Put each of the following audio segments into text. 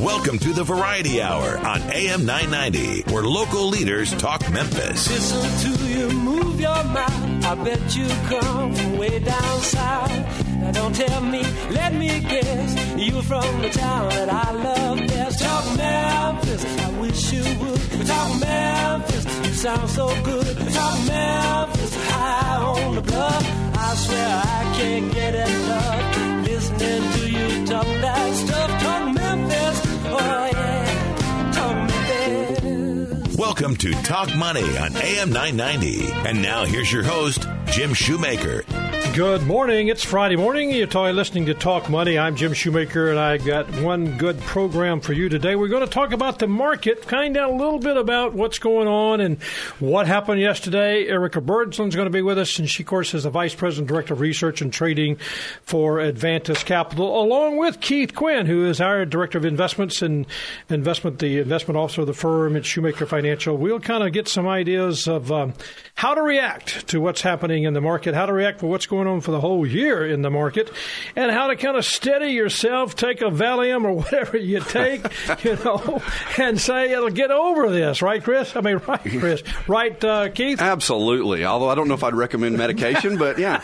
Welcome to the Variety Hour on AM 990, where local leaders talk Memphis. Listen to you move your mouth. I bet you come from way down south. Now don't tell me, let me guess. You're from the town that I love best. Talk Memphis, I wish you would. Talk Memphis, you sound so good. Talk Memphis, high on the bluff. I swear I can't get enough. Listening to you talk that stuff. Talk Memphis, oh yeah. Talk Memphis. Welcome to Talk Money on AM 990. And now here's your host, Jim Shoemaker. Good morning. It's Friday morning. You're listening to Talk Money. I'm Jim Shoemaker, and I got one good program for you today. We're going to talk about the market, find out a little bit about what's going on and what happened yesterday. Erica Bergsland's going to be with us, and she, of course, is the Vice President, Director of Research and Trading for Advantus Capital, along with Keith Quinn, who is our Director of Investments and Investment, the investment officer of the firm at Shoemaker Financial. We'll kind of get some ideas of um, how to react to what's happening in the market, how to react for what's going on for the whole year in the market, and how to kind of steady yourself, take a Valium or whatever you take, you know, and say it'll get over this, right, Chris? I mean, right, Chris? Right, uh, Keith? Absolutely. Although I don't know if I'd recommend medication, but yeah.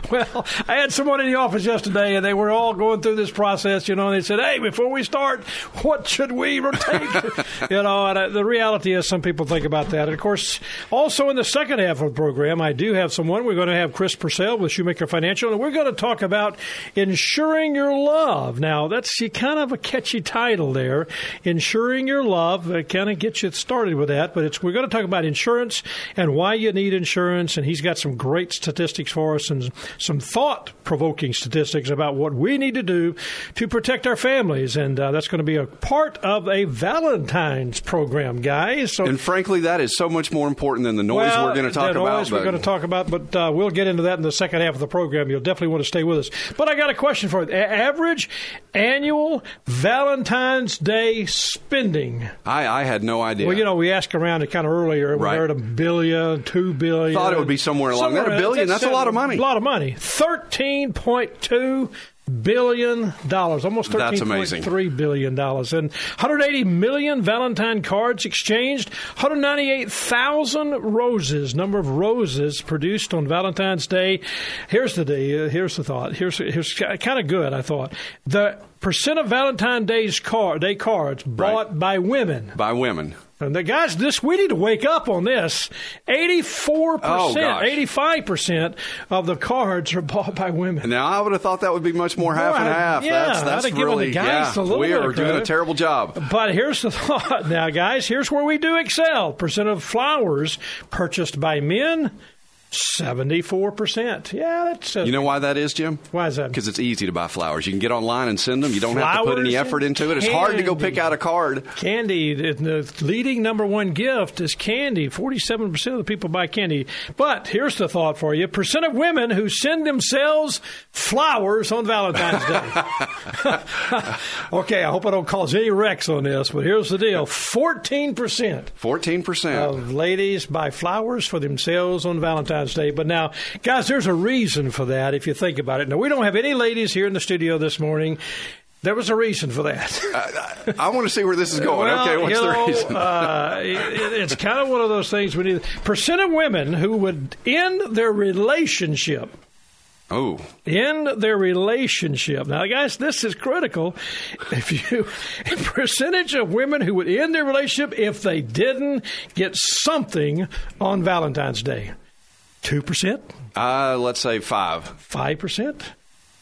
well, I had someone in the office yesterday, and they were all going through this process, you know, and they said, hey, before we start, what should we take? you know, and uh, the reality is some people think about that. And of course, also in the second half of the program, I do have someone. We're going to have Chris Purcell with Shoemaker Financial, and we're going to talk about insuring your love. Now, that's kind of a catchy title there, insuring your love. It kind of gets you started with that, but it's we're going to talk about insurance and why you need insurance. And he's got some great statistics for us and some thought-provoking statistics about what we need to do to protect our families, and uh, that's going to be a part of a Valentine's program, guys. So, and frankly, that is so much more important than the noise well, we're going to talk about. We're going to talk about, but uh, we'll get into that in the second half of the program. You'll definitely want to stay with us. But I got a question for you. A- average annual Valentine's Day spending. I, I had no idea. Well, you know, we asked around it kind of earlier. Right. We're at a billion, two billion. Thought it would be somewhere along somewhere there. A billion, that's a lot of money. A lot of money. Thirteen point two billion dollars, almost thirteen point three billion dollars, and 180 million Valentine cards exchanged, 198,000 roses, number of roses produced on Valentine's Day. Here's the day. Uh, here's the thought. Here's here's kind of good. I thought the percent of Valentine's Day's card day cards bought by women. By women. And the guys, this we need to wake up on this. Eighty-four oh, percent, eighty-five percent of the cards are bought by women. Now, I would have thought that would be much more half and half. yeah, that's that's have given the really, guys yeah, a little we are doing a terrible job. But here's the thought now, guys. Here's where we do excel. Percent of flowers purchased by men, seventy-four percent. Yeah, that's You know why that is, Jim? why is that? Because it's easy to buy flowers. You can get online and send them. You don't have to put any effort into it. It's hard to go pick out a card. Candy, the- the leading number one gift is candy. 47% of the people buy candy. But here's the thought for you. Percent of women who send themselves flowers on Valentine's Day. okay, I hope I don't cause any wrecks on this, but here's the deal. 14% 14%. of ladies buy flowers for themselves on Valentine's Day. But now, guys, there's a reason for that if you think about it. Now, we don't have any ladies here in the studio this morning. There was a reason for that. I want to see where this is going. Well, okay, what's you the reason? uh, it, it's kind of one of those things we need. Percent of women who would end their relationship oh, end their relationship. Now, guys, this is critical. If you percentage of women who would end their relationship if they didn't get something on Valentine's Day, two percent, uh, let's say five. five percent.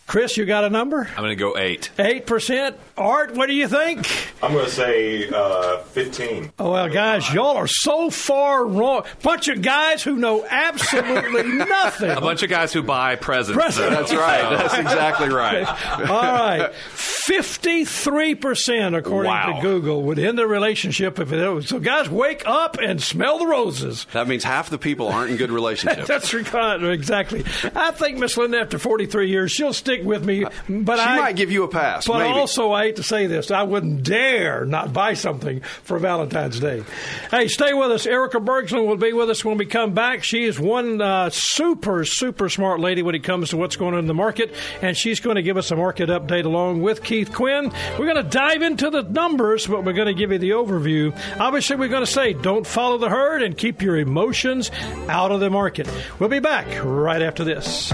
Chris, you got a number? I'm going to go eight. Eight percent. Art, what do you think? I'm going to say uh, 15. Oh, well, guys, y'all are so far wrong. Bunch of guys who know absolutely nothing. A bunch of guys who buy presents. Presents. That's right. That's exactly right. All right. 53%, according Wow. to Google, would end their relationship if it was. So, guys, wake up and smell the roses. That means half the people aren't in good relationships. That's right, exactly. I think Miss Linda, after 43 years, she'll still stick with me, but she I might give you a pass. But maybe. also, I hate to say this, I wouldn't dare not buy something for Valentine's Day. Hey, stay with us. Erica Bergsland will be with us when we come back. She is one uh, super, super smart lady when it comes to what's going on in the market, and she's going to give us a market update along with Keith Quinn. We're going to dive into the numbers, but we're going to give you the overview. Obviously, we're going to say don't follow the herd and keep your emotions out of the market. We'll be back right after this.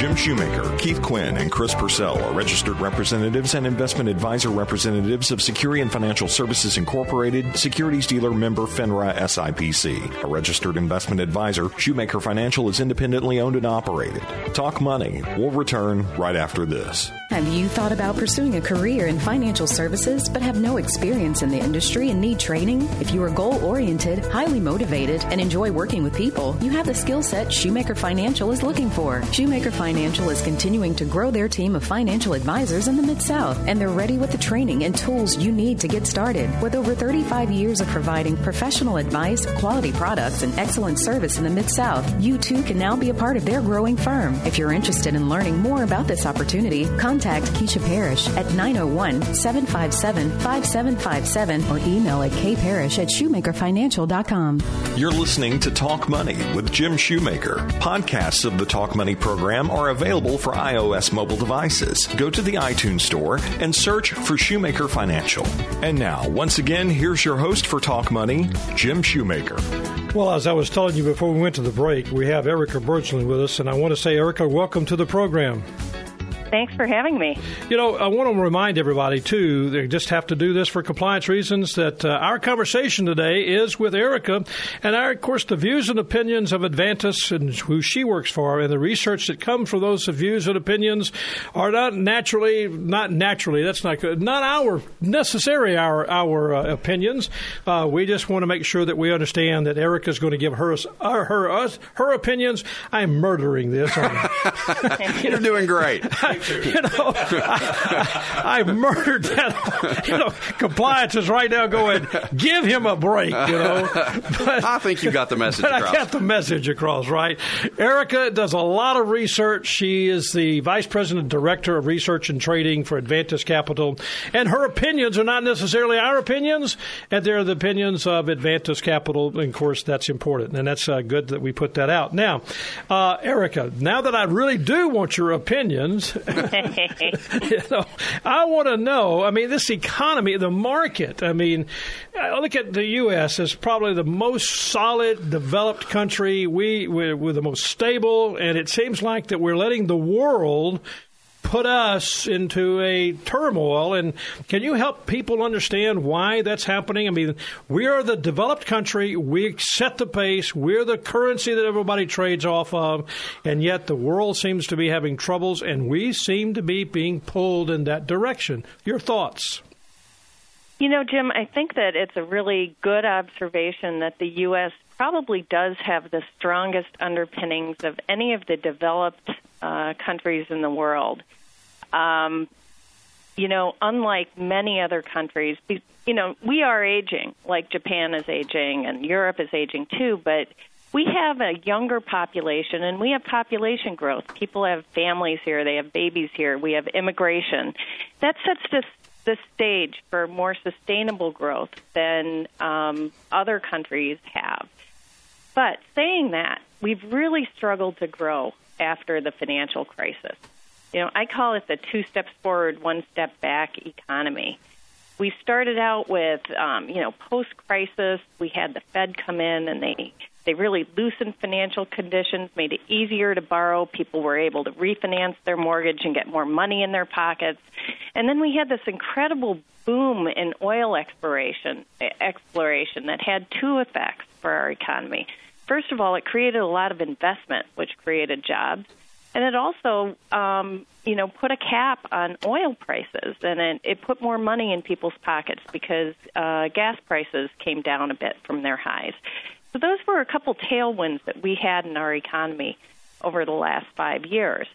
Jim Shoemaker, Keith Quinn, and Chris Purcell are registered representatives and investment advisor representatives of Securian Financial Services Incorporated, securities dealer member FINRA SIPC. A registered investment advisor, Shoemaker Financial is independently owned and operated. Talk Money. We'll return right after this. Have you thought about pursuing a career in financial services but have no experience in the industry and need training? If you are goal oriented, highly motivated, and enjoy working with people, you have the skill set Shoemaker Financial is looking for. Shoemaker Financial is continuing to grow their team of financial advisors in the Mid South, and they're ready with the training and tools you need to get started. With over 35 years of providing professional advice, quality products, and excellent service in the Mid South, you too can now be a part of their growing firm. If you're interested in learning more about this opportunity, contact Keisha Parrish at 901 757 5757 or email at kparish at shoemakerfinancial.com. You're listening to Talk Money with Jim Shoemaker. Podcasts of the Talk Money program are available for iOS mobile devices. Go to the iTunes Store and search for Shoemaker Financial. And now, once again, here's your host for Talk Money, Jim Shoemaker. Well, as I was telling you before we went to the break, we have Erica Bergsland with us, and I want to say, Erica, welcome to the program. Thanks for having me. You know, I want to remind everybody, too, they just have to do this for compliance reasons, that uh, our conversation today is with Erica. And, our, of course, the views and opinions of Advantus and who she works for and the research that comes from those views and opinions are not naturally, not naturally, that's not good, not our, necessary our, our uh, opinions. Uh, we just want to make sure that we understand that Erica is going to give her, uh, her, us, her opinions. I'm murdering this. You're doing great. you know, I, I, murdered that. You know, compliance is right now going, give him a break, you know. But, I think you got the message but across. I got the message across, right? Erica does a lot of research. She is the Vice President Director of Research and Trading for Advantus Capital. And her opinions are not necessarily our opinions, and they're the opinions of Advantus Capital. And of course, that's important, and that's uh, good that we put that out. Now, uh, Erica, now that I really do want your opinions, you know, I want to know. I mean, this economy, the market. I mean, look at the U.S. as probably the most solid, developed country. We we're, we're the most stable, and it seems like that we're letting the world put us into a turmoil. And can you help people understand why that's happening? I mean, we are the developed country. We set the pace. We're the currency that everybody trades off of. And yet the world seems to be having troubles, and we seem to be being pulled in that direction. Your thoughts? You know, Jim, I think that it's a really good observation that the U.S. probably does have the strongest underpinnings of any of the developed uh, countries in the world. Um, you know, unlike many other countries, you know, we are aging, like Japan is aging and Europe is aging too, but we have a younger population and we have population growth. People have families here, they have babies here, we have immigration. That sets the, stage for more sustainable growth than um, other countries have. But saying that, we've really struggled to grow after the financial crisis. You know, I call it the two steps forward, one step back economy. We started out with, um, you know, post crisis, we had the Fed come in and they they really loosened financial conditions, made it easier to borrow. People were able to refinance their mortgage and get more money in their pockets. And then we had this incredible boom in oil exploration, exploration that had two effects for our economy. First of all, it created a lot of investment, which created jobs. And it also um, you know put a cap on oil prices and it, it put more money in people's pockets because uh, gas prices came down a bit from their highs. So those were a couple tailwinds that we had in our economy over the last five years.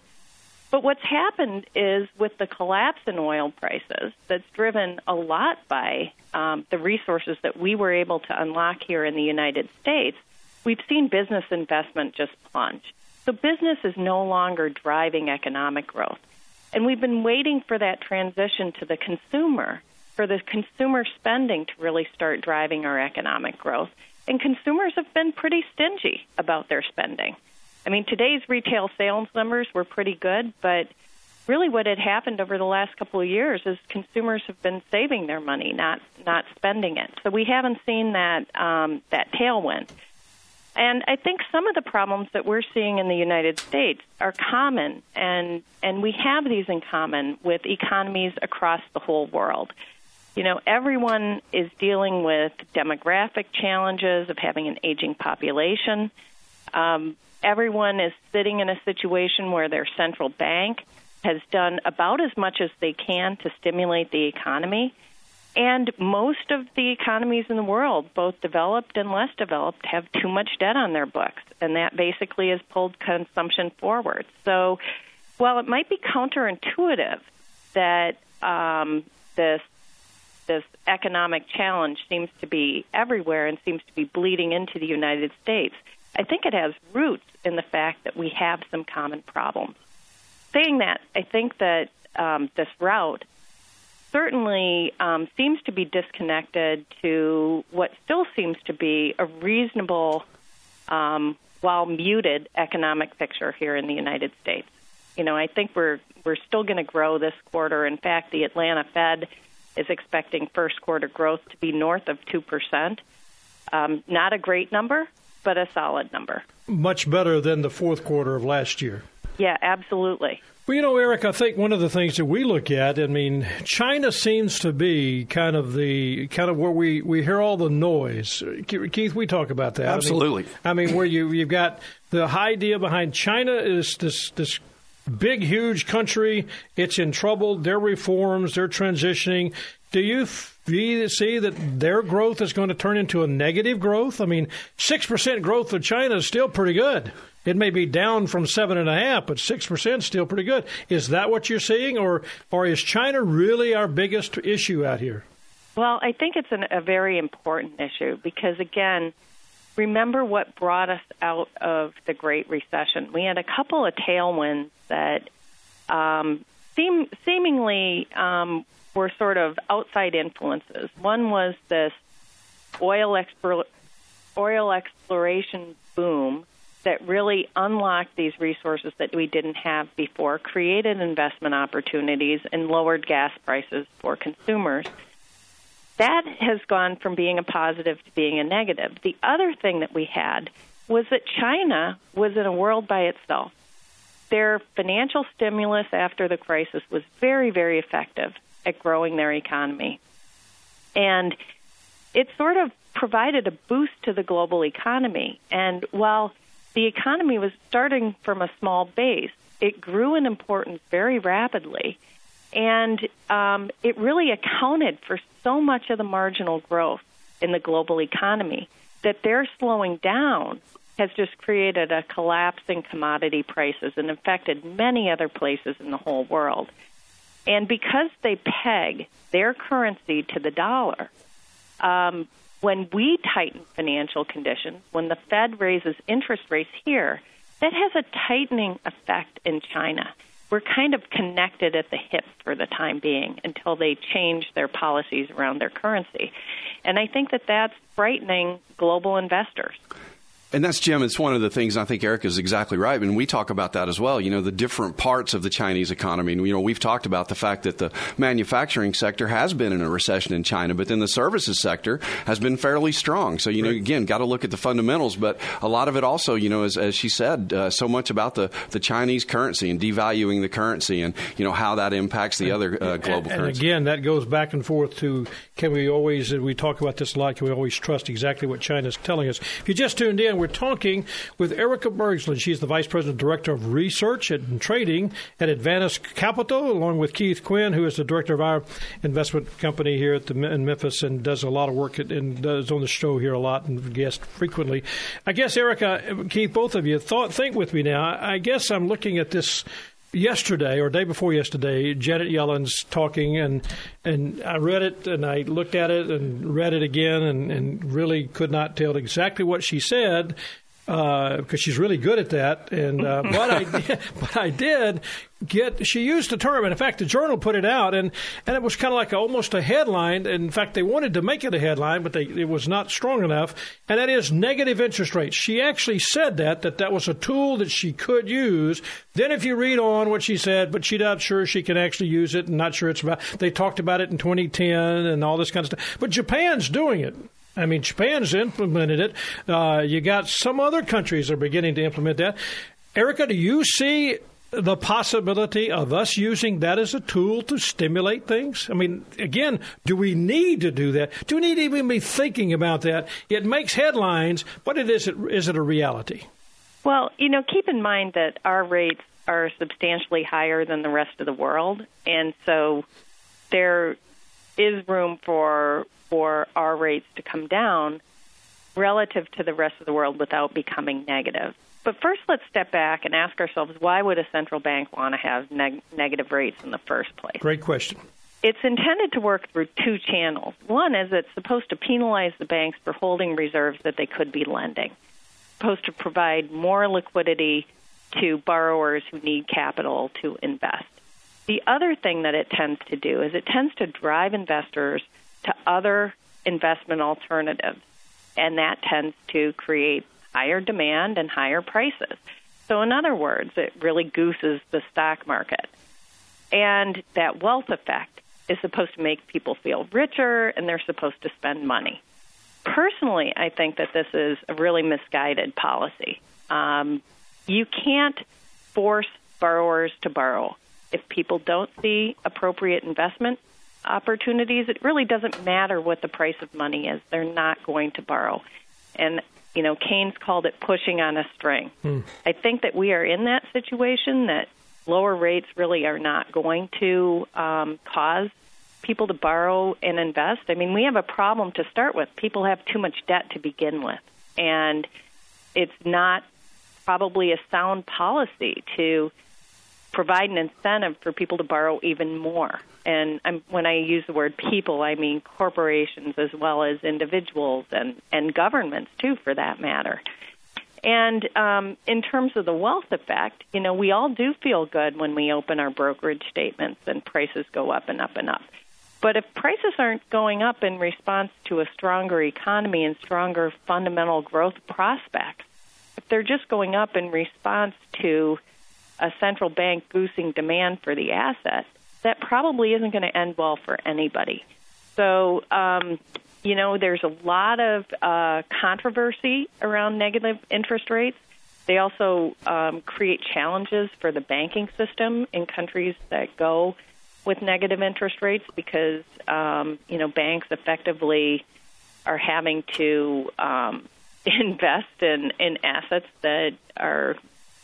But what's happened is with the collapse in oil prices that's driven a lot by um, the resources that we were able to unlock here in the united states we've seen business investment just plunge So business is no longer driving economic growth. And we've been waiting for that transition to the consumer, for the consumer spending to really start driving our economic growth. And consumers have been pretty stingy about their spending. I mean, today's retail sales numbers were pretty good, but really what had happened over the last couple of years is consumers have been saving their money, not not spending it. So we haven't seen that um, that tailwind. And I think some of the problems that we're seeing in the United States are common, and and we have these in common with economies across the whole world. You know, everyone is dealing with demographic challenges of having an aging population. Um, everyone is sitting in a situation where their central bank has done about as much as they can to stimulate the economy. And most of the economies in the world, both developed and less developed, have too much debt on their books. And that basically has pulled consumption forward. So while it might be counterintuitive that um, this this economic challenge seems to be everywhere and seems to be bleeding into the United States, I think it has roots in the fact that we have some common problems. Saying that, I think that um, this route certainly um, seems to be disconnected to what still seems to be a reasonable, um, while muted, economic picture here in the United States. You know, I think we're we're still going to grow this quarter. In fact, the Atlanta Fed is expecting first quarter growth to be north of two percent. Um, not a great number, but a solid number. Much better than the fourth quarter of last year. Yeah, absolutely. Well, you know, Eric, I think one of the things that we look at, I mean, China seems to be kind of the kind of where we, we hear all the noise. Keith, we talk about that. Absolutely. I mean, I mean where you you've got the idea behind China is this this big, huge country. It's in trouble. Their reforms, they're transitioning. Do you see that their growth is going to turn into a negative growth? I mean, six percent growth of China is still pretty good. It may be down from seven and a half, but six percent still pretty good. Is that what you're seeing, or or is China really our biggest issue out here? Well, I think it's an, a very important issue because again, remember what brought us out of the Great Recession. We had a couple of tailwinds that um, seem seemingly um, were sort of outside influences. One was this oil oil exploration boom that really unlocked these resources that we didn't have before, created investment opportunities, and lowered gas prices for consumers. That has gone from being a positive to being a negative. The other thing that we had was that China was in a world by itself. Their financial stimulus after the crisis was very, very effective at growing their economy. And it sort of provided a boost to the global economy. And while the economy was starting from a small base. It grew in importance very rapidly, and um, it really accounted for so much of the marginal growth in the global economy that their slowing down has just created a collapse in commodity prices and affected many other places in the whole world. And because they peg their currency to the dollar, um, when we tighten financial conditions, when the Fed raises interest rates here, that has a tightening effect in China. We're kind of connected at the hip for the time being until they change their policies around their currency. And I think that that's frightening global investors. And that's Jim. It's one of the things I think Eric is exactly right. And we talk about that as well. You know, the different parts of the Chinese economy. And, you know, we've talked about the fact that the manufacturing sector has been in a recession in China, but then the services sector has been fairly strong. So, you know, again, got to look at the fundamentals. But a lot of it also, you know, as, as she said, uh, so much about the, the Chinese currency and devaluing the currency and, you know, how that impacts the other uh, global and, currency. And again, that goes back and forth to can we always, we talk about this a lot, can we always trust exactly what China is telling us? If you just tuned in, we're talking with Erica Bergsland. She's the Vice President Director of Research and Trading at Advantus Capital, along with Keith Quinn, who is the Director of our investment company here at the, in Memphis and does a lot of work at, and does on the show here a lot and guest frequently. I guess, Erica, Keith, both of you, thought, think with me now. I guess I'm looking at this yesterday or day before yesterday, Janet Yellen's talking, and and I read it and I looked at it and read it again, and, and really could not tell exactly what she said. Because uh, she's really good at that. And uh, but I but I did get. She used the term, and in fact, the Journal put it out, and and it was kind of like a, almost a headline. And In fact, they wanted to make it a headline, but they, it was not strong enough. And that is negative interest rates. She actually said that that that was a tool that she could use. Then, if you read on what she said, but she's not sure she can actually use it, and not sure it's about. They talked about it in 2010 and all this kind of stuff. But Japan's doing it. I mean, Japan's implemented it. Uh, you got some other countries are beginning to implement that. Erica, do you see the possibility of us using that as a tool to stimulate things? I mean, again, do we need to do that? Do we need to even be thinking about that? It makes headlines, but it is, is it a reality? Well, you know, keep in mind that our rates are substantially higher than the rest of the world, and so there is room for for our rates to come down relative to the rest of the world without becoming negative. But first, let's step back and ask ourselves why would a central bank want to have neg- negative rates in the first place? Great question. It's intended to work through two channels. One is it's supposed to penalize the banks for holding reserves that they could be lending. It's supposed to provide more liquidity to borrowers who need capital to invest. The other thing that it tends to do is it tends to drive investors to other investment alternatives, and that tends to create higher demand and higher prices. So, in other words, it really gooses the stock market. And that wealth effect is supposed to make people feel richer and they're supposed to spend money. Personally, I think that this is a really misguided policy. Um, you can't force borrowers to borrow. If people don't see appropriate investment opportunities, it really doesn't matter what the price of money is. They're not going to borrow. And, you know, Keynes called it pushing on a string. Hmm. I think that we are in that situation that lower rates really are not going to um, cause people to borrow and invest. I mean, we have a problem to start with. People have too much debt to begin with. And it's not probably a sound policy to provide an incentive for people to borrow even more. And I'm, when I use the word people, I mean corporations as well as individuals and, and governments, too, for that matter. And um, in terms of the wealth effect, you know, we all do feel good when we open our brokerage statements and prices go up and up and up. But if prices aren't going up in response to a stronger economy and stronger fundamental growth prospects, if they're just going up in response to a central bank goosing demand for the asset, that probably isn't going to end well for anybody. So, um, you know, there's a lot of uh, controversy around negative interest rates. They also um, create challenges for the banking system in countries that go with negative interest rates because, um, you know, banks effectively are having to um, invest in, in assets that are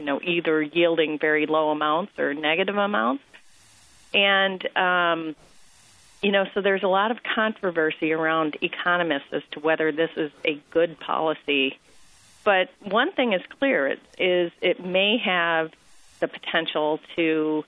you know, either yielding very low amounts or negative amounts. And, um, you know, so there's a lot of controversy around economists as to whether this is a good policy. But one thing is clear is it may have the potential to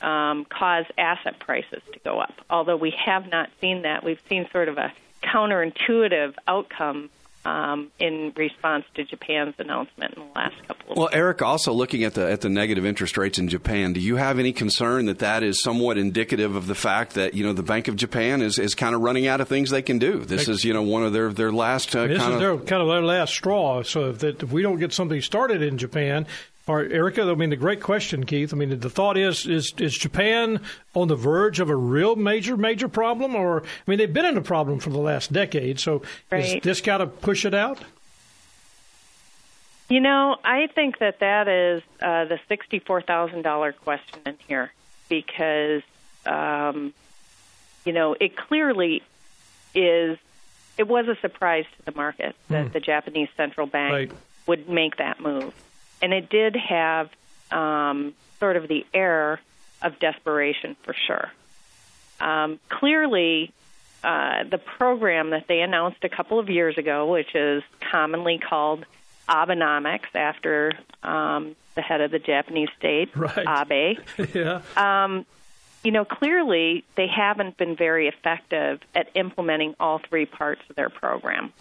um, cause asset prices to go up. Although we have not seen that, we've seen sort of a counterintuitive outcome um, in response to Japan's announcement in the last couple of well, weeks. Eric, also looking at the at the negative interest rates in Japan, do you have any concern that that is somewhat indicative of the fact that you know the Bank of Japan is, is kind of running out of things they can do? This is you know one of their their last uh, this kind is their kind of their last straw. So if, that, if we don't get something started in Japan, all right, Erica. I mean, the great question, Keith. I mean, the thought is: is is Japan on the verge of a real major, major problem? Or I mean, they've been in a problem for the last decade. So, right. is this got to push it out? You know, I think that that is uh, the sixty-four thousand dollar question in here because, um, you know, it clearly is. It was a surprise to the market that mm. the Japanese central bank right. would make that move and it did have um, sort of the air of desperation for sure. Um, clearly, uh, the program that they announced a couple of years ago, which is commonly called Abenomics after um, the head of the Japanese state, right. Abe. yeah. Um, you know, clearly they haven't been very effective at implementing all three parts of their program.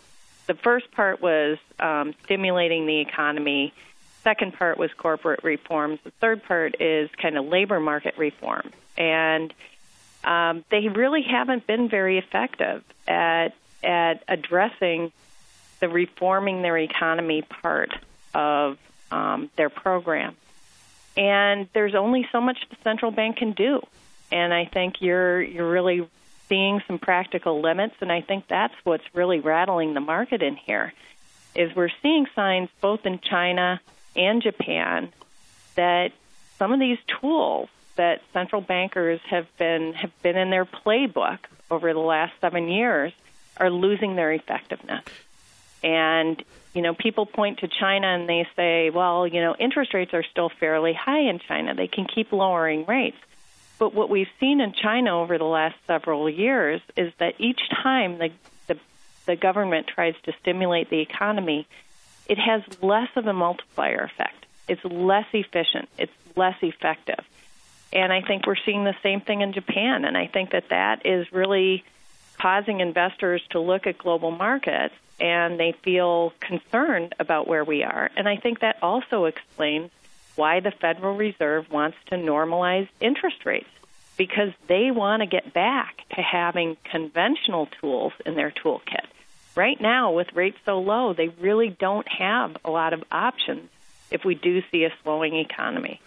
the first part was um, stimulating the economy. Second part was corporate reforms. The third part is kind of labor market reform, and um, they really haven't been very effective at at addressing the reforming their economy part of um, their program. And there's only so much the central bank can do, and I think you're you're really seeing some practical limits, and I think that's what's really rattling the market in here. Is we're seeing signs both in China and Japan that some of these tools that central bankers have been have been in their playbook over the last seven years are losing their effectiveness. And you know, people point to China and they say, well, you know, interest rates are still fairly high in China. They can keep lowering rates. But what we've seen in China over the last several years is that each time the the, the government tries to stimulate the economy, it has less of a multiplier effect. It's less efficient. It's less effective. And I think we're seeing the same thing in Japan. And I think that that is really causing investors to look at global markets and they feel concerned about where we are. And I think that also explains why the Federal Reserve wants to normalize interest rates because they want to get back to having conventional tools in their toolkit. Right now, with rates so low, they really don't have a lot of options if we do see a slowing economy.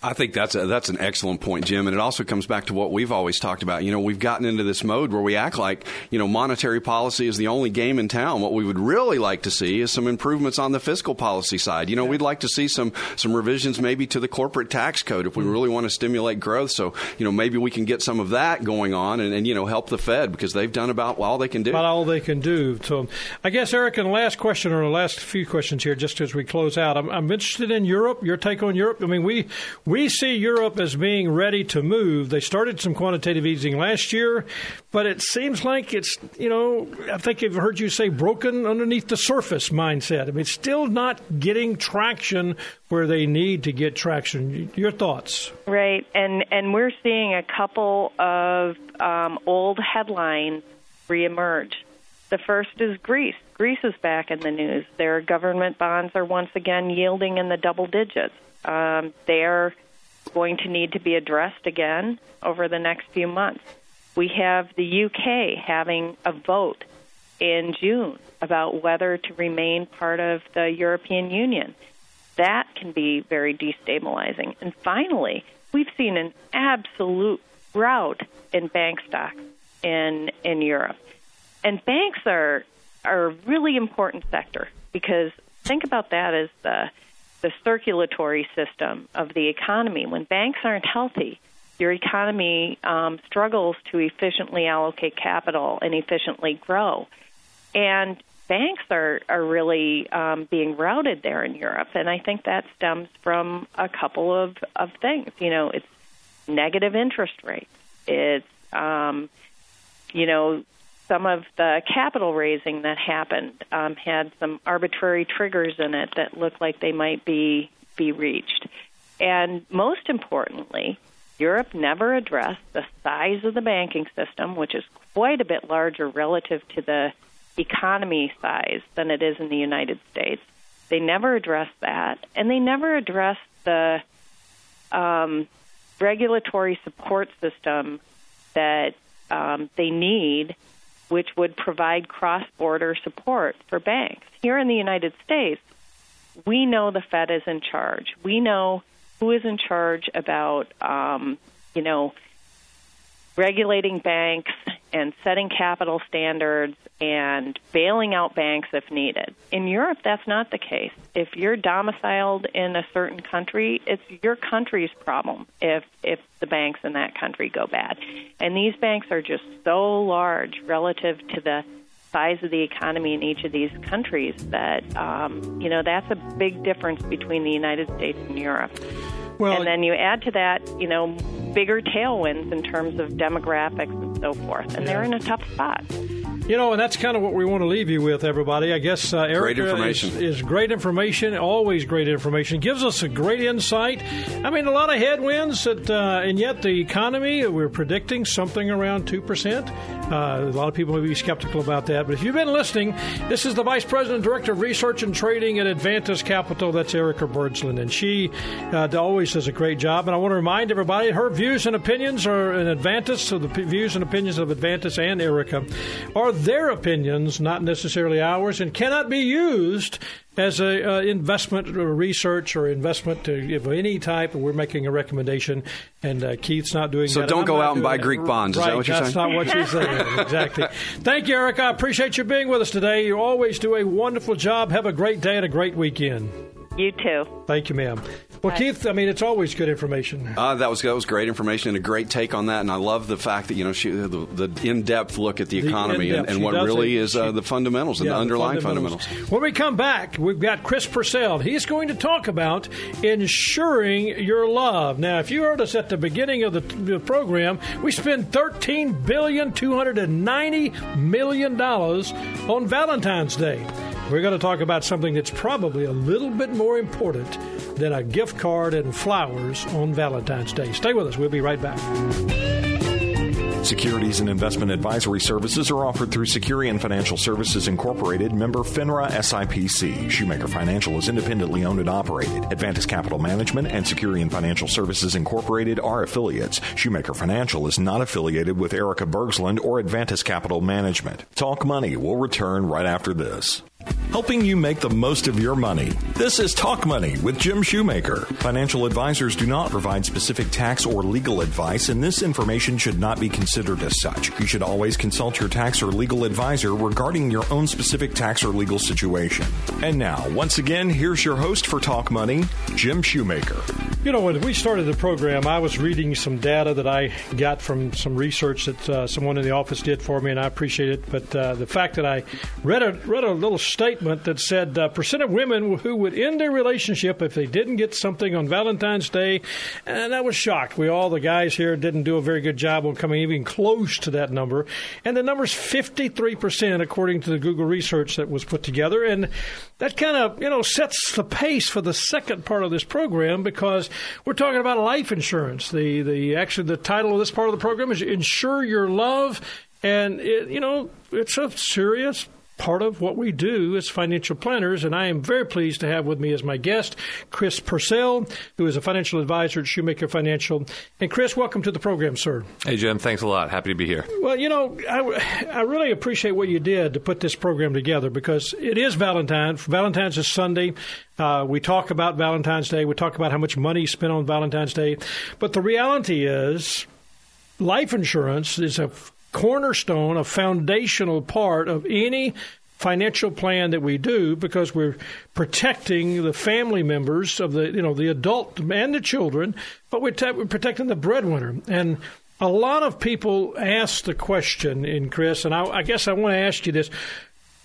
I think that's a, that's an excellent point, Jim, and it also comes back to what we've always talked about. You know, we've gotten into this mode where we act like you know monetary policy is the only game in town. What we would really like to see is some improvements on the fiscal policy side. You know, we'd like to see some some revisions maybe to the corporate tax code if we mm-hmm. really want to stimulate growth. So you know, maybe we can get some of that going on and, and you know help the Fed because they've done about all they can do. About all they can do. So, I guess Eric, and last question or the last few questions here, just as we close out, I'm, I'm interested in Europe. Your take on Europe? I mean, we we see Europe as being ready to move. They started some quantitative easing last year, but it seems like it's, you know, I think I've heard you say broken underneath the surface mindset. I mean, it's still not getting traction where they need to get traction. Your thoughts? Right, and and we're seeing a couple of um, old headlines reemerge. The first is Greece. Greece is back in the news. Their government bonds are once again yielding in the double digits. Um, they're going to need to be addressed again over the next few months. We have the UK having a vote in June about whether to remain part of the European Union. That can be very destabilizing. And finally, we've seen an absolute rout in bank stocks in in Europe. And banks are are a really important sector because think about that as the the circulatory system of the economy. When banks aren't healthy, your economy um, struggles to efficiently allocate capital and efficiently grow. And banks are, are really um, being routed there in Europe. And I think that stems from a couple of, of things. You know, it's negative interest rates, it's, um, you know, some of the capital raising that happened um, had some arbitrary triggers in it that looked like they might be be reached. And most importantly, Europe never addressed the size of the banking system, which is quite a bit larger relative to the economy size than it is in the United States. They never addressed that, and they never addressed the um, regulatory support system that um, they need which would provide cross border support for banks. Here in the United States, we know the Fed is in charge. We know who is in charge about, um, you know, regulating banks and setting capital standards and bailing out banks if needed. In Europe, that's not the case. If you're domiciled in a certain country, it's your country's problem if if the banks in that country go bad. And these banks are just so large relative to the size of the economy in each of these countries that um, you know that's a big difference between the United States and Europe. Well, and then you add to that, you know, bigger tailwinds in terms of demographics and so forth, and yeah. they're in a tough spot. You know, and that's kind of what we want to leave you with, everybody. I guess uh, Erica information. Is, is great information, always great information. Gives us a great insight. I mean, a lot of headwinds, that, uh, and yet the economy, we're predicting something around 2%. Uh, a lot of people may be skeptical about that. But if you've been listening, this is the Vice President, Director of Research and Trading at Advantus Capital. That's Erica Bergsland. And she uh, always does a great job. And I want to remind everybody her views and opinions are in Advantus, so the p- views and opinions of Advantus and Erica are their opinions, not necessarily ours, and cannot be used as a uh, investment or research or investment to, of any type. We're making a recommendation, and uh, Keith's not doing So that. don't I'm go out and buy that. Greek bonds. Is Right, that what you're that's saying? not what she's saying. exactly. Thank you, Eric. I appreciate you being with us today. You always do a wonderful job. Have a great day and a great weekend. You too. Thank you, ma'am. Well, Keith, I mean, it's always good information. Uh, that was that was great information and a great take on that. And I love the fact that you know she, the, the in depth look at the The economy and, and what really it. is uh, the fundamentals and Yeah, the underlying fundamentals. When we come back, we've got Chris Purcell. He's going to talk about ensuring your love. Now, if you heard us at the beginning of the, the program, we spend thirteen billion two hundred and ninety million dollars on Valentine's Day. We're going to talk about something that's probably a little bit more important than a gift card and flowers on Valentine's Day. Stay with us. We'll be right back. Securities and investment advisory services are offered through Securian Financial Services Incorporated, member FINRA SIPC. Shoemaker Financial is independently owned and operated. Advantus Capital Management and Securian Financial Services Incorporated are affiliates. Shoemaker Financial is not affiliated with Erica Bergsland or Advantus Capital Management. Talk Money will return right after this. Helping you make the most of your money. This is Talk Money with Jim Shoemaker. Financial advisors do not provide specific tax or legal advice, and this information should not be considered as such. You should always consult your tax or legal advisor regarding your own specific tax or legal situation. And now, once again, here's your host for Talk Money, Jim Shoemaker. You know, when we started the program, I was reading some data that I got from some research that uh, someone in the office did for me, and I appreciate it. But uh, the fact that I read a read a little statement that said uh, percent of women who would end their relationship if they didn't get something on Valentine's Day, and I was shocked. We all the guys here didn't do a very good job on coming even close to that number, and the number's fifty three percent according to the Google research that was put together, and that kind of you know sets the pace for the second part of this program because we're talking about life insurance. The the actually the title of this part of the program is "Insure Your Love," and it, you know it's a serious part of what we do as financial planners. And I am very pleased to have with me as my guest Chris Purcell, who is a financial advisor at Shoemaker Financial. And Chris, welcome to the program, sir. Hey, Jim. Thanks a lot. Happy to be here. Well, you know, I, I really appreciate what you did to put this program together because it is Valentine's. Valentine's is Sunday. Uh, we talk about Valentine's Day. We talk about how much money is spent on Valentine's Day. But the reality is, life insurance is a cornerstone, a foundational part of any financial plan that we do because we're protecting the family members of the you know the adult and the children, but we're, te- we're protecting the breadwinner and. A lot of people ask the question, in Chris, and I, I guess I want to ask you this: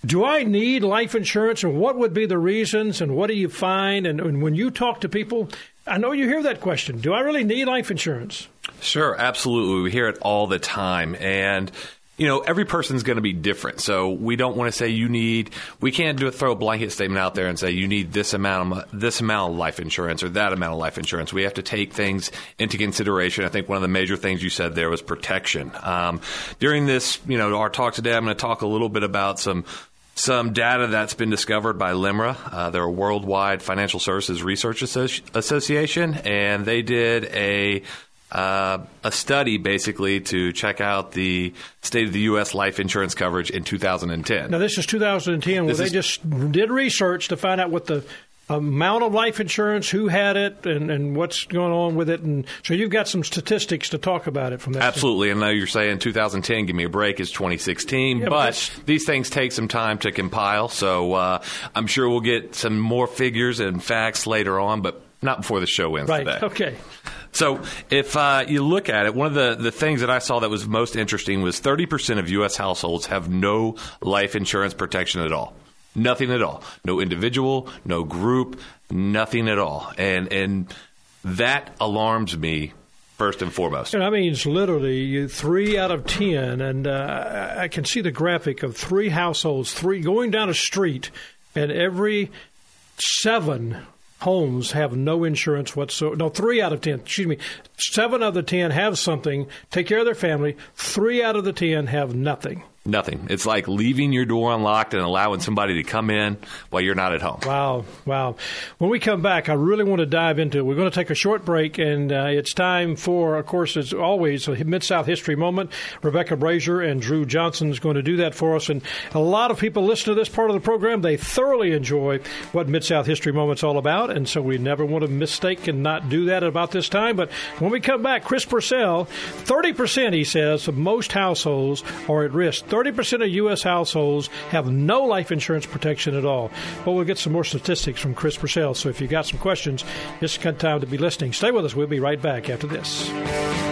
Do I need life insurance, and what would be the reasons, and what do you find? And, and when you talk to people, I know you hear that question: Do I really need life insurance? Sure, absolutely. We hear it all the time. And, you know, every person's going to be different. So we don't want to say you need, we can't do a throw a blanket statement out there and say you need this amount of, this amount of life insurance or that amount of life insurance. We have to take things into consideration. I think one of the major things you said there was protection. Um, during this, you know, our talk today, I'm going to talk a little bit about some some data that's been discovered by LIMRA. Uh, they're a worldwide financial services research associ- association, and they did a uh, a study basically to check out the state of the U.S. life insurance coverage in 2010. Now, this is 2010, where This they is- just did research to find out what the amount of life insurance, who had it, and, and what's going on with it. And so you've got some statistics to talk about it from that. Absolutely. And I know you're saying 2010, give me a break, is 2016. Yeah, but but these things take some time to compile. So uh, I'm sure we'll get some more figures and facts later on, but not before the show ends Right. today. Okay. So if uh, you look at it, one of the, the things that I saw that was most interesting was 30% of U.S. households have no life insurance protection at all. Nothing at all. No individual, no group, nothing at all. And, and that alarms me first and foremost. And I mean, it's literally three out of ten, and uh, I can see the graphic of three households, three going down a street, and every seven homes have no insurance whatsoever. No, three out of ten. Excuse me, seven out of the ten have something, take care of their family. Three out of the ten have nothing. Nothing. It's like leaving your door unlocked and allowing somebody to come in while you're not at home. Wow, wow. When we come back, I really want to dive into it. We're going to take a short break, and uh, it's time for, of course, as always, a Mid South history moment. Rebecca Brazier and Drew Johnson is going to do that for us. And a lot of people listen to this part of the program. They thoroughly enjoy what Mid South history moment's all about, and so we never want to mistake and not do that at about this time. But when we come back, Chris Purcell, 30%, he says, of most households are at risk. 30% of U.S. households have no life insurance protection at all. But we'll get some more statistics from Chris Purcell. So if you've got some questions, it's good time to be listening. Stay with us. We'll be right back after this.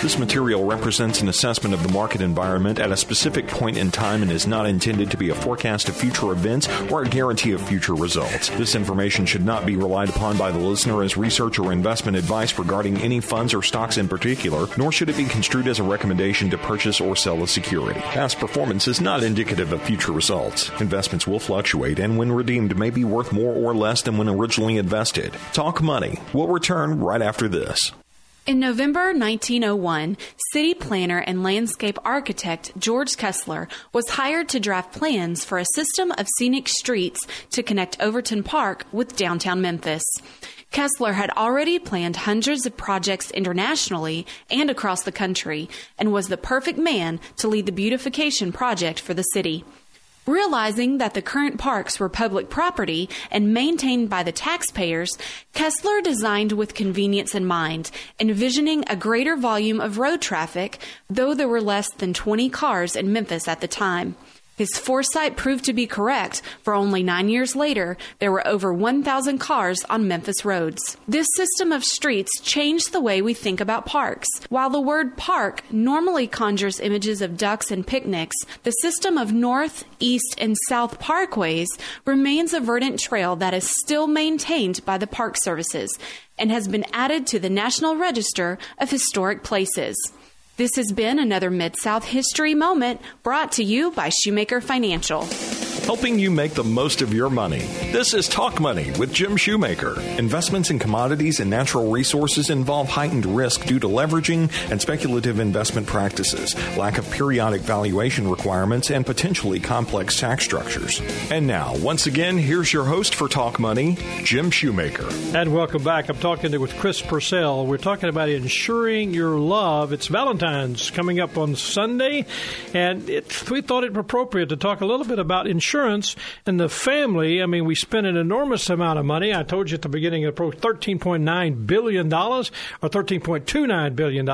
This material represents an assessment of the market environment at a specific point in time and is not intended to be a forecast of future events or a guarantee of future results. This information should not be relied upon by the listener as research or investment advice regarding any funds or stocks in particular, nor should it be construed as a recommendation to purchase or sell a security. Past performance is not indicative of future results. Investments will fluctuate and when redeemed may be worth more or less than when originally invested. Talk Money. We'll return right after this. In November 1901, city planner and landscape architect George Kessler was hired to draft plans for a system of scenic streets to connect Overton Park with downtown Memphis. Kessler had already planned hundreds of projects internationally and across the country and was the perfect man to lead the beautification project for the city. Realizing that the current parks were public property and maintained by the taxpayers, Kessler designed with convenience in mind, envisioning a greater volume of road traffic, though there were less than 20 cars in Memphis at the time. His foresight proved to be correct, for only nine years later, there were over 1,000 cars on Memphis roads. This system of streets changed the way we think about parks. While the word park normally conjures images of ducks and picnics, the system of north, east, and south parkways remains a verdant trail that is still maintained by the Park Services and has been added to the National Register of Historic Places. This has been another Mid South History Moment brought to you by Shoemaker Financial. Helping you make the most of your money. This is Talk Money with Jim Shoemaker. Investments in commodities and natural resources involve heightened risk due to leveraging and speculative investment practices, lack of periodic valuation requirements, and potentially complex tax structures. And now, once again, here's your host for Talk Money, Jim Shoemaker. And welcome back. I'm talking with Chris Purcell. We're talking about insuring your love. It's Valentine's coming up on Sunday, and we thought it appropriate to talk a little bit about insurance and the family. I mean, we spent an enormous amount of money. I told you at the beginning of the program, $13.9 billion or $13.29 billion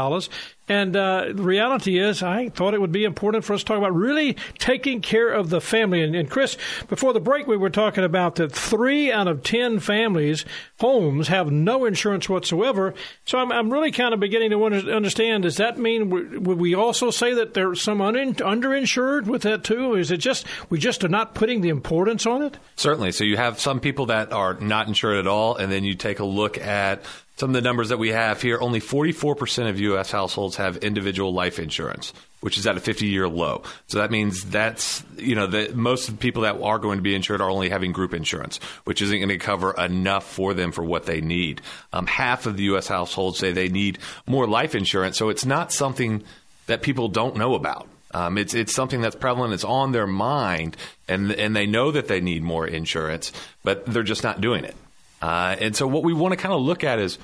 and uh, the reality is, I thought it would be important for us to talk about really taking care of the family. And, and, Chris, before the break, we were talking about that three out of ten families, homes, have no insurance whatsoever. So I'm, I'm really kind of beginning to understand. Does that mean would we also say that there's some un- underinsured with that too? Is it just we just are not putting the importance on it? Certainly. So you have some people that are not insured at all, and then you take a look at some of the numbers that we have here, only 44% of U.S. households have individual life insurance, which is at a 50 year low. So that means that's, you know, that most of the people that are going to be insured are only having group insurance, which isn't going to cover enough for them for what they need. Um, half of the U.S. households say they need more life insurance. So it's not something that people don't know about. Um, it's it's something that's prevalent. It's on their mind, and and they know that they need more insurance, but they're just not doing it. Uh, and so, what we want to kind of look at is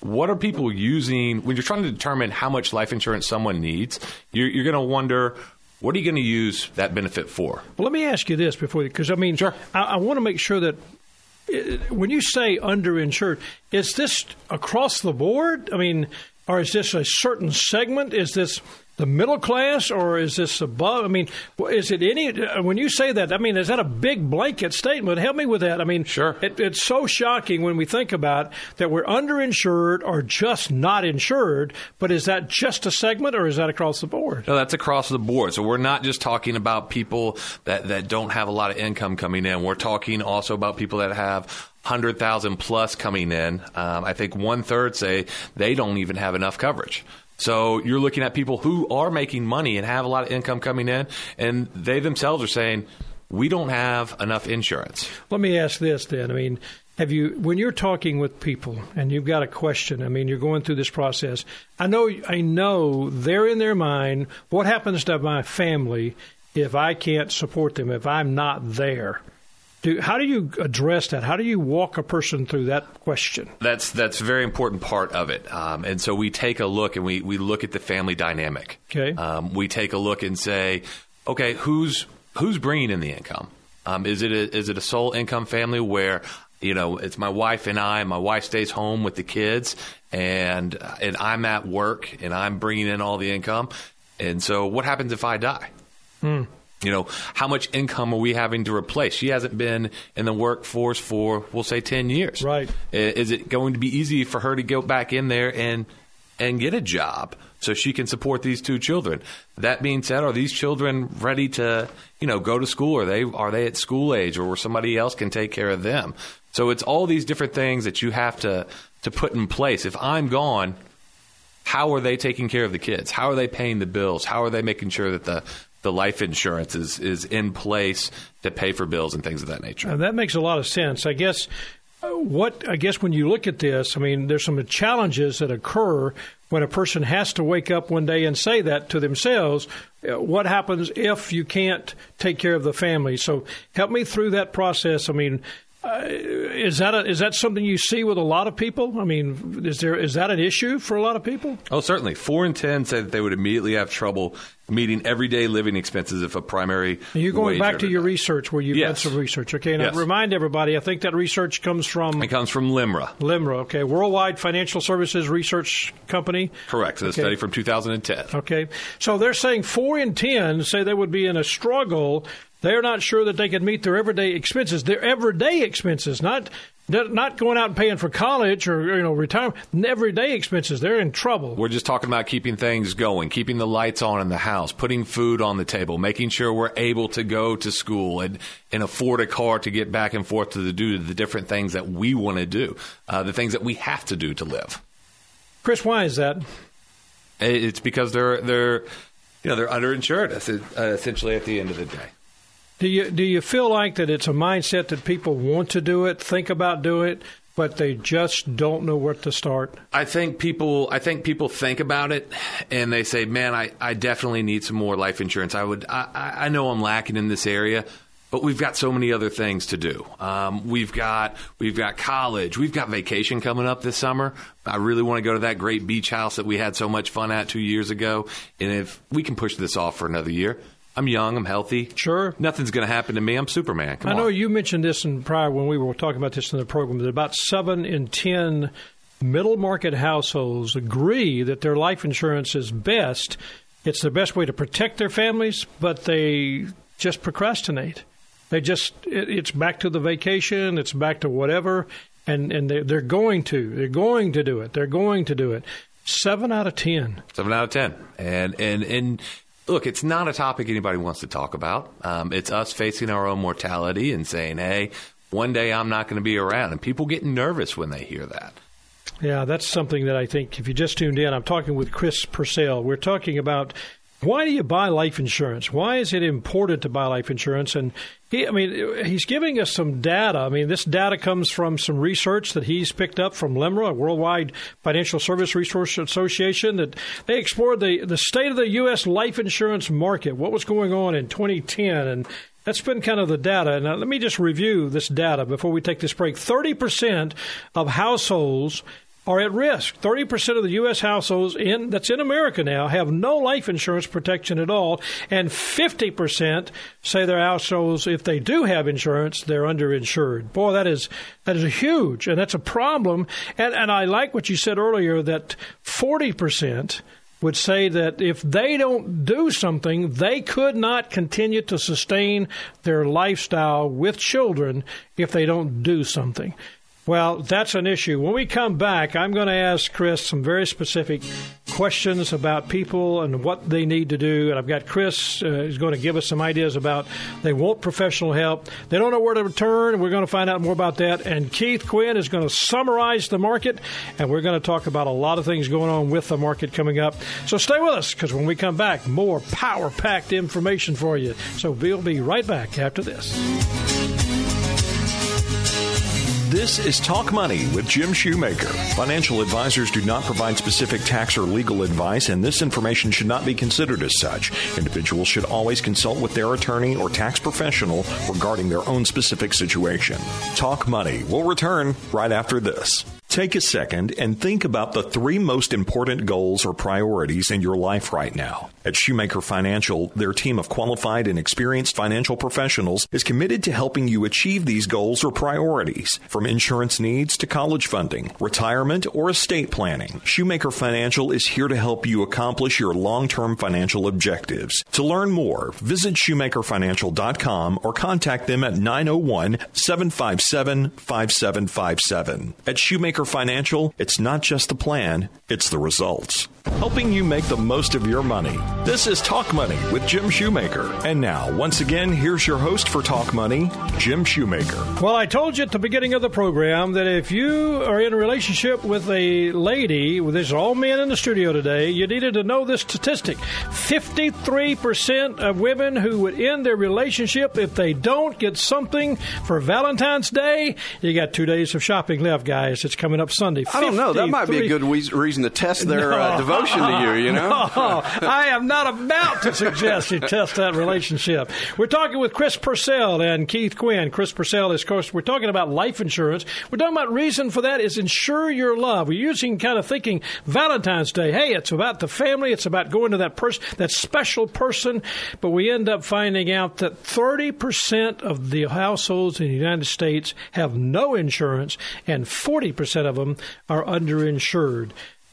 what are people using when you're trying to determine how much life insurance someone needs? You're, you're going to wonder. What are you going to use that benefit for? Well, let me ask you this before, because I mean, sure. I, I want to make sure that uh, when you say underinsured, is this across the board? I mean, or is this a certain segment? Is this the middle class, or is this above? I mean, is it any? When you say that, I mean, is that a big blanket statement? Help me with that. I mean, sure. It, it's so shocking when we think about that we're underinsured or just not insured. But is that just a segment, or is that across the board? No, that's across the board. So we're not just talking about people that that don't have a lot of income coming in. We're talking also about people that have hundred thousand plus coming in, um, I think one third say they don't even have enough coverage. So you're looking at people who are making money and have a lot of income coming in, and they themselves are saying, "We don't have enough insurance." Let me ask this then. I mean, have you when you're talking with people and you've got a question? I mean, you're going through this process. I know, I know they're in their mind. What happens to my family if I can't support them? If I'm not there? Do, how do you address that? How do you walk a person through that question? That's that's a very important part of it. Um, and so we take a look and we, we look at the family dynamic. Okay. Um, we take a look and say, okay, who's who's bringing in the income? Um, is it a, is it a sole income family where you know it's my wife and I? And my wife stays home with the kids, and and I'm at work and I'm bringing in all the income. And so, what happens if I die? Hmm. You know, how much income are we having to replace? She hasn't been in the workforce for, we'll say, 10 years. Right. Is it going to be easy for her to go back in there and and get a job so she can support these two children? That being said, are these children ready to, you know, go to school? Are they are they at school age or where somebody else can take care of them? So it's all these different things that you have to to put in place. If I'm gone, how are they taking care of the kids? How are they paying the bills? How are they making sure that the the life insurance is, is in place to pay for bills and things of that nature. Uh, that makes a lot of sense. I guess uh, what I guess when you look at this, I mean, there's some challenges that occur when a person has to wake up one day and say that to themselves. Uh, what happens if you can't take care of the family? So help me through that process. I mean, uh, is that a, is that something you see with a lot of people? I mean, is there is that an issue for a lot of people? Oh, certainly. Four in ten say that they would immediately have trouble meeting everyday living expenses if a primary. And you're going back to your research where you've yes. done some research. Okay, now yes. remind everybody. I think that research comes from. It comes from LIMRA. LIMRA. Okay, Worldwide Financial Services Research Company. Correct. A okay. study from 2010. Okay, so they're saying four in ten say they would be in a struggle they're not sure that they can meet their everyday expenses, their everyday expenses, not not going out and paying for college or you know retirement. Everyday expenses, they're in trouble. We're just talking about keeping things going, keeping the lights on in the house, putting food on the table, making sure we're able to go to school and, and afford a car to get back and forth to the do the different things that we want to do, uh, the things that we have to do to live. Chris, why is that? It's because they're they're you know they're underinsured essentially at the end of the day. Do you do you feel like that it's a mindset that people want to do it, think about doing it, but they just don't know where to start? I think people I think people think about it and they say, "Man, I, I definitely need some more life insurance. I would I, I know I'm lacking in this area." But we've got so many other things to do. Um, we've got we've got college. We've got vacation coming up this summer. I really want to go to that great beach house that we had so much fun at two years ago. And if we can push this off for another year, I'm young. I'm healthy. Sure. Nothing's going to happen to me. I'm Superman. Come I on. know you mentioned this in prior when we were talking about this in the program that about seven in ten middle market households agree that their life insurance is best. It's the best way to protect their families, but they just procrastinate. They just it, it's back to the vacation. It's back to whatever, and and they're, they're going to they're going to do it. They're going to do it. Seven out of ten. Seven out of ten. And and and look, it's not a topic anybody wants to talk about. Um, it's us facing our own mortality and saying, hey, one day I'm not going to be around. And people get nervous when they hear that. Yeah, that's something that I think if you just tuned in, I'm talking with Chris Purcell. We're talking about why do you buy life insurance? Why is it important to buy life insurance? And he, I mean, he's giving us some data. I mean, this data comes from some research that he's picked up from LIMRA, a Worldwide Financial Service Resource Association, that they explored the, the state of the U.S. life insurance market, what was going on in 2010, and that's been kind of the data. Now, let me just review this data before we take this break. 30% of households are at risk. 30% of the U.S. households in that's in America now have no life insurance protection at all, and 50% say their households, if they do have insurance, they're underinsured. Boy, that is that is huge, and that's a problem. And and I like what you said earlier that 40% would say that if they don't do something, they could not continue to sustain their lifestyle with children if they don't do something. Well, that's an issue. When we come back, I'm going to ask Chris some very specific questions about people and what they need to do. And I've got Chris uh, who's going to give us some ideas about they want professional help. They don't know where to turn. We're going to find out more about that. And Keith Quinn is going to summarize the market, and we're going to talk about a lot of things going on with the market coming up. So stay with us because when we come back, more power packed information for you. So we'll be right back after this. This is Talk Money with Jim Shoemaker. Financial advisors do not provide specific tax or legal advice, and this information should not be considered as such. Individuals should always consult with their attorney or tax professional regarding their own specific situation. Talk Money will return right after this. Take a second and think about the three most important goals or priorities in your life right now. At Shoemaker Financial, their team of qualified and experienced financial professionals is committed to helping you achieve these goals or priorities. From insurance needs to college funding, retirement, or estate planning, Shoemaker Financial is here to help you accomplish your long-term financial objectives. To learn more, visit shoemakerfinancial.com or contact them at 901 757 5757. At Shoemaker Financial, it's not just the plan, it's the results. Helping you make the most of your money. This is Talk Money with Jim Shoemaker. And now, once again, here's your host for Talk Money, Jim Shoemaker. Well, I told you at the beginning of the program that if you are in a relationship with a lady, well, there's all men in the studio today, you needed to know this statistic 53% of women who would end their relationship if they don't get something for Valentine's Day. You got two days of shopping left, guys. It's coming up Sunday. I don't know. That might be a good we- reason to test their no. uh, devotion to you, you know? No, I am not about to suggest you test that relationship. We're talking with Chris Purcell and Keith Quinn. Chris Purcell is, of course, we're talking about life insurance. We're talking about reason for that is insure your love. We're using kind of thinking Valentine's Day. Hey, it's about the family. It's about going to that person, that special person. But we end up finding out that 30% of the households in the United States have no insurance and 40% of them are underinsured.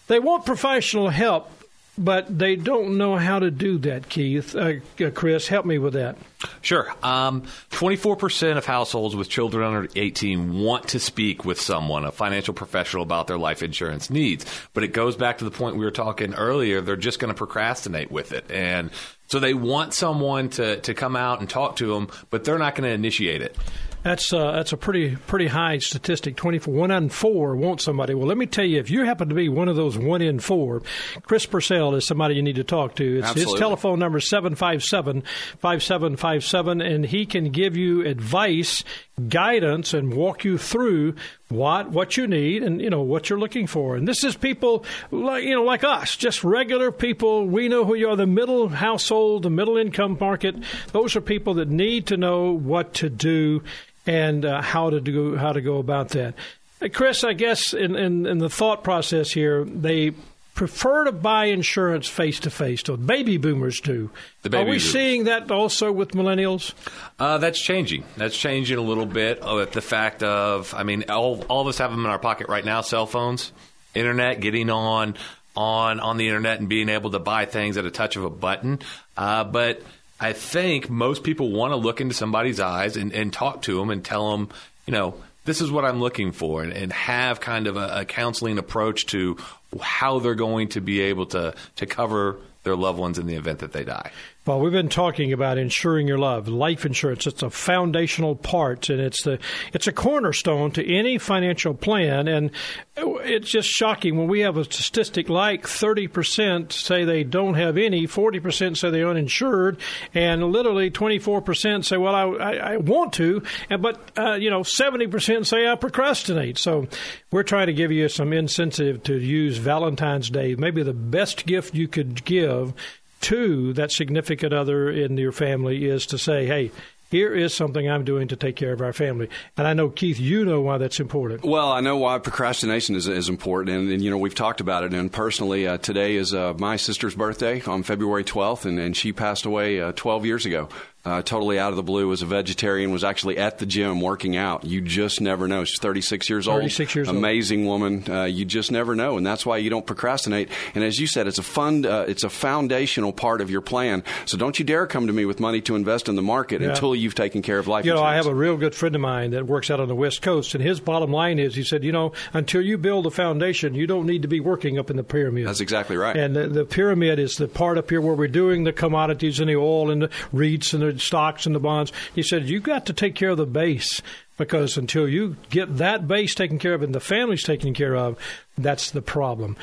They want professional help, but they don't know how to do that, Keith. Uh, uh Chris, help me with that. Sure. Um, 24% of households with children under 18 want to speak with someone, a financial professional, about their life insurance needs. But it goes back to the point we were talking earlier. They're just going to procrastinate with it. And so they want someone to, to come out and talk to them, but they're not going to initiate it. That's uh, that's a pretty pretty high statistic. Twenty four one in four want somebody. Well, let me tell you, if you happen to be one of those one in four, Chris Purcell is somebody you need to talk to. It's, his telephone number is 757-5757, and he can give you advice, guidance, and walk you through what what you need and you know what you're looking for. And this is people like you know like us, just regular people. We know who you are. The middle household, the middle income market. Those are people that need to know what to do and uh, how to do how to go about that. Uh, Chris, I guess in, in, in the thought process here, they prefer to buy insurance face to face. So baby boomers do. Baby Are we boomers. seeing that also with millennials? Uh, that's changing. That's changing a little bit. Uh, the fact of, I mean, all all of us have them in our pocket right now. Cell phones, internet, getting on on on the internet and being able to buy things at a touch of a button. Uh, but I think most people want to look into somebody's eyes and, and talk to them and tell them, you know, this is what I'm looking for, and, and have kind of a, a counseling approach to how they're going to be able to to cover their loved ones in the event that they die. Well, we've been talking about insuring your love, life insurance. It's a foundational part, and it's the it's a cornerstone to any financial plan. And it's just shocking when we have a statistic like thirty percent say they don't have any, forty percent say they're uninsured, and literally twenty four percent say, "Well, I, I, I, want to," and but uh, you know, seventy percent say I procrastinate. So we're trying to give you some incentive to use Valentine's Day, maybe the best gift you could give to that significant other in your family is to say, hey, here is something I'm doing to take care of our family. And I know, Keith, you know why that's important. Well, I know why procrastination is, is important. And, and, you know, we've talked about it. And personally, uh, today is uh, my sister's birthday on February 12th, and, and she passed away uh, 12 years ago uh, totally out of the blue, was a vegetarian, was actually at the gym working out. You just never know. She's 36 years 36 old. 36 years Amazing old. woman. Uh, you just never know. And that's why you don't procrastinate. And as you said, it's a fund, uh, it's a foundational part of your plan. So don't you dare come to me with money to invest in the market yeah. until you've taken care of life You know, I have a real good friend of mine that works out on the West Coast, and his bottom line is he said, you know, until you build a foundation, you don't need to be working up in the pyramid. That's exactly right. And the, the pyramid is the part up here where we're doing the commodities and the oil and the REITs and the stocks and the bonds. He said, you've got to take care of the base because until you get that base taken care of and the family's taken care of, that's the problem.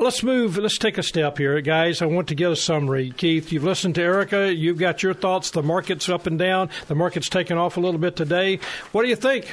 Let's move. Let's take a step here, guys. I want to get a summary. Keith, you've listened to Erica. You've got your thoughts. The market's up and down. The market's taken off a little bit today. What do you think?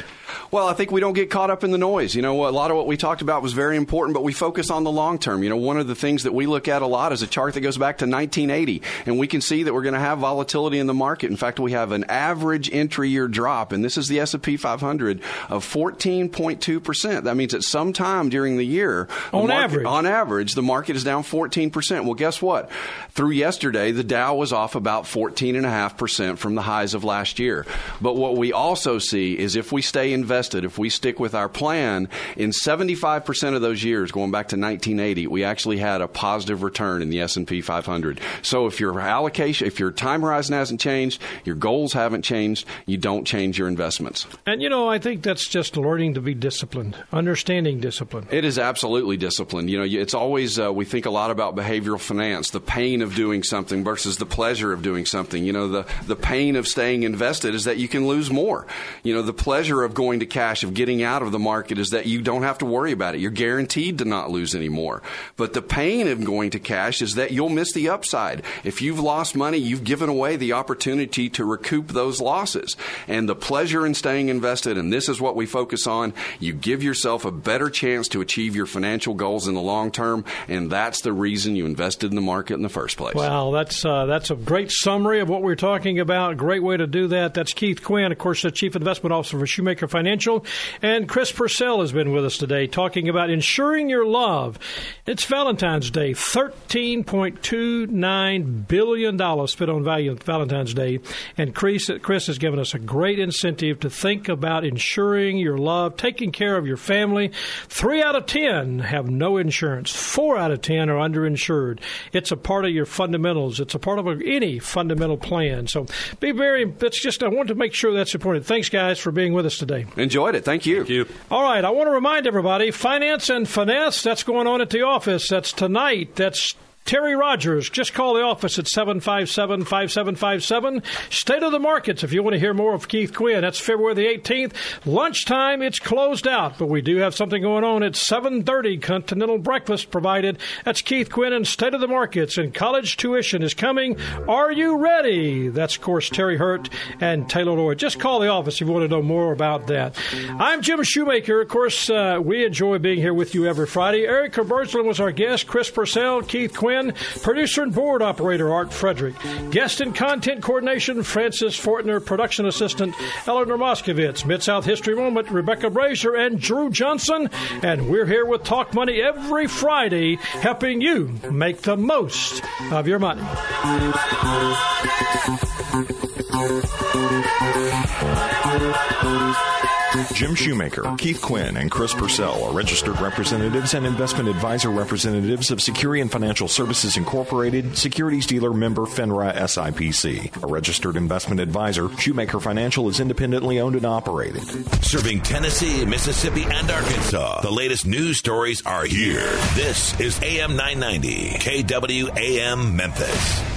Well, I think we don't get caught up in the noise. You know, a lot of what we talked about was very important, but we focus on the long term. You know, one of the things that we look at a lot is a chart that goes back to 1980, and we can see that we're going to have volatility in the market. In fact, we have an average entry year drop, and this is the S&P 500 of 14.2 percent. That means at some time during the year, the On market- average. on average, the market is down 14 percent. Well, guess what? Through yesterday, the Dow was off about 14.5 percent from the highs of last year. But what we also see is if we stay invested, if we stick with our plan, in 75 percent of those years, going back to 1980, we actually had a positive return in the S&P 500. So if your allocation, if your time horizon hasn't changed, your goals haven't changed, you don't change your investments. And you know, I think that's just learning to be disciplined, understanding discipline. It is absolutely discipline. You know, it's always uh, we think a lot about behavioral finance, the pain of doing something versus the pleasure of doing something. You know, the the pain of staying invested is that you can lose more. You know, the pleasure of going to cash, of getting out of the market, is that you don't have to worry about it. You're guaranteed to not lose anymore. But the pain of going to cash is that you'll miss the upside. If you've lost money, you've given away the opportunity to recoup those losses. And the pleasure in staying invested, and this is what we focus on, you give yourself a better chance to achieve your financial goals in the long term, and that's the reason you invested in the market in the first place. Wow, that's uh, that's a great summary of what we're talking about. Great way to do that. That's Keith Quinn, of course, the Chief Investment Officer for Shoemaker Financial, and Chris Purcell has been with us today talking about insuring your love. It's Valentine's Day, thirteen point two nine billion dollars spent on Valentine's Day, and Chris Chris has given us a great incentive to think about insuring your love, taking care of your family. Three out of ten have no insurance. Four out of ten are underinsured. It's a part of your fundamentals. It's a part of any fundamental plan. So be very. That's just. I want to make sure that's important. Thanks, guys, for being with us today. Enjoyed it. Thank you. Thank you. All right, I want to remind everybody finance and finesse, that's going on at the office. That's tonight. That's Terry Rogers. Just call the office at 757 5757. State of the markets if you want to hear more of Keith Quinn. That's February the 18th. Lunchtime, it's closed out, but we do have something going on at 730. Continental breakfast provided. That's Keith Quinn and State of the Markets. And college tuition is coming. Are you ready? That's, of course, Terry Hurt and Taylor Lloyd. Just call the office if you want to know more about that. I'm Jim Shoemaker. Of course, uh, we enjoy being here with you every Friday. Erica Bergsland was our guest. Chris Purcell, Keith Quinn, producer and board operator Art Frederick, guest and content coordination Francis Fortner, production assistant Eleanor Moskovitz, Mid South History Moment Rebecca Brazier and Drew Johnson, and we're here with Talk Money every Friday, helping you make the most of your money. Jim Shoemaker, Keith Quinn, and Chris Purcell are registered representatives and investment advisor representatives of Securian Financial Services Incorporated, securities dealer member FINRA SIPC. A registered investment advisor, Shoemaker Financial is independently owned and operated. Serving Tennessee, Mississippi, and Arkansas. The latest news stories are here. This is AM 990, KWAM Memphis.